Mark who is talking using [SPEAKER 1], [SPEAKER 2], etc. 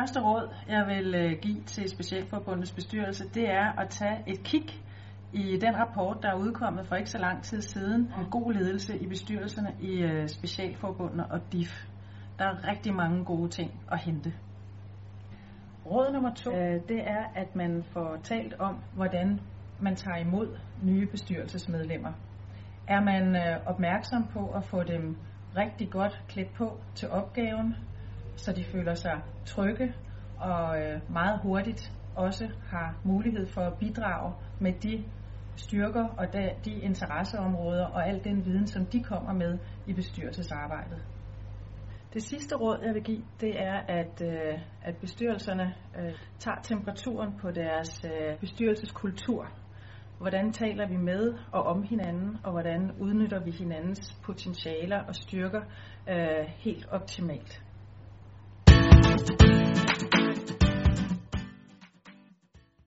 [SPEAKER 1] Første råd, jeg vil øh, give til Specialforbundets bestyrelse, det er at tage et kig i den rapport, der er udkommet for ikke så lang tid siden om god ledelse i bestyrelserne i øh, Specialforbundene og DIF. Der er rigtig mange gode ting at hente. Råd nummer to, øh, det er, at man får talt om, hvordan man tager imod nye bestyrelsesmedlemmer. Er man opmærksom på at få dem rigtig godt klædt på til opgaven, så de føler sig trygge og øh, meget hurtigt også har mulighed for at bidrage med de styrker og de interesseområder og al den viden, som de kommer med i bestyrelsesarbejdet. Det sidste råd, jeg vil give, det er, at, øh, at bestyrelserne øh, tager temperaturen på deres øh, bestyrelseskultur. Hvordan taler vi med og om hinanden, og hvordan udnytter vi hinandens potentialer og styrker øh, helt optimalt.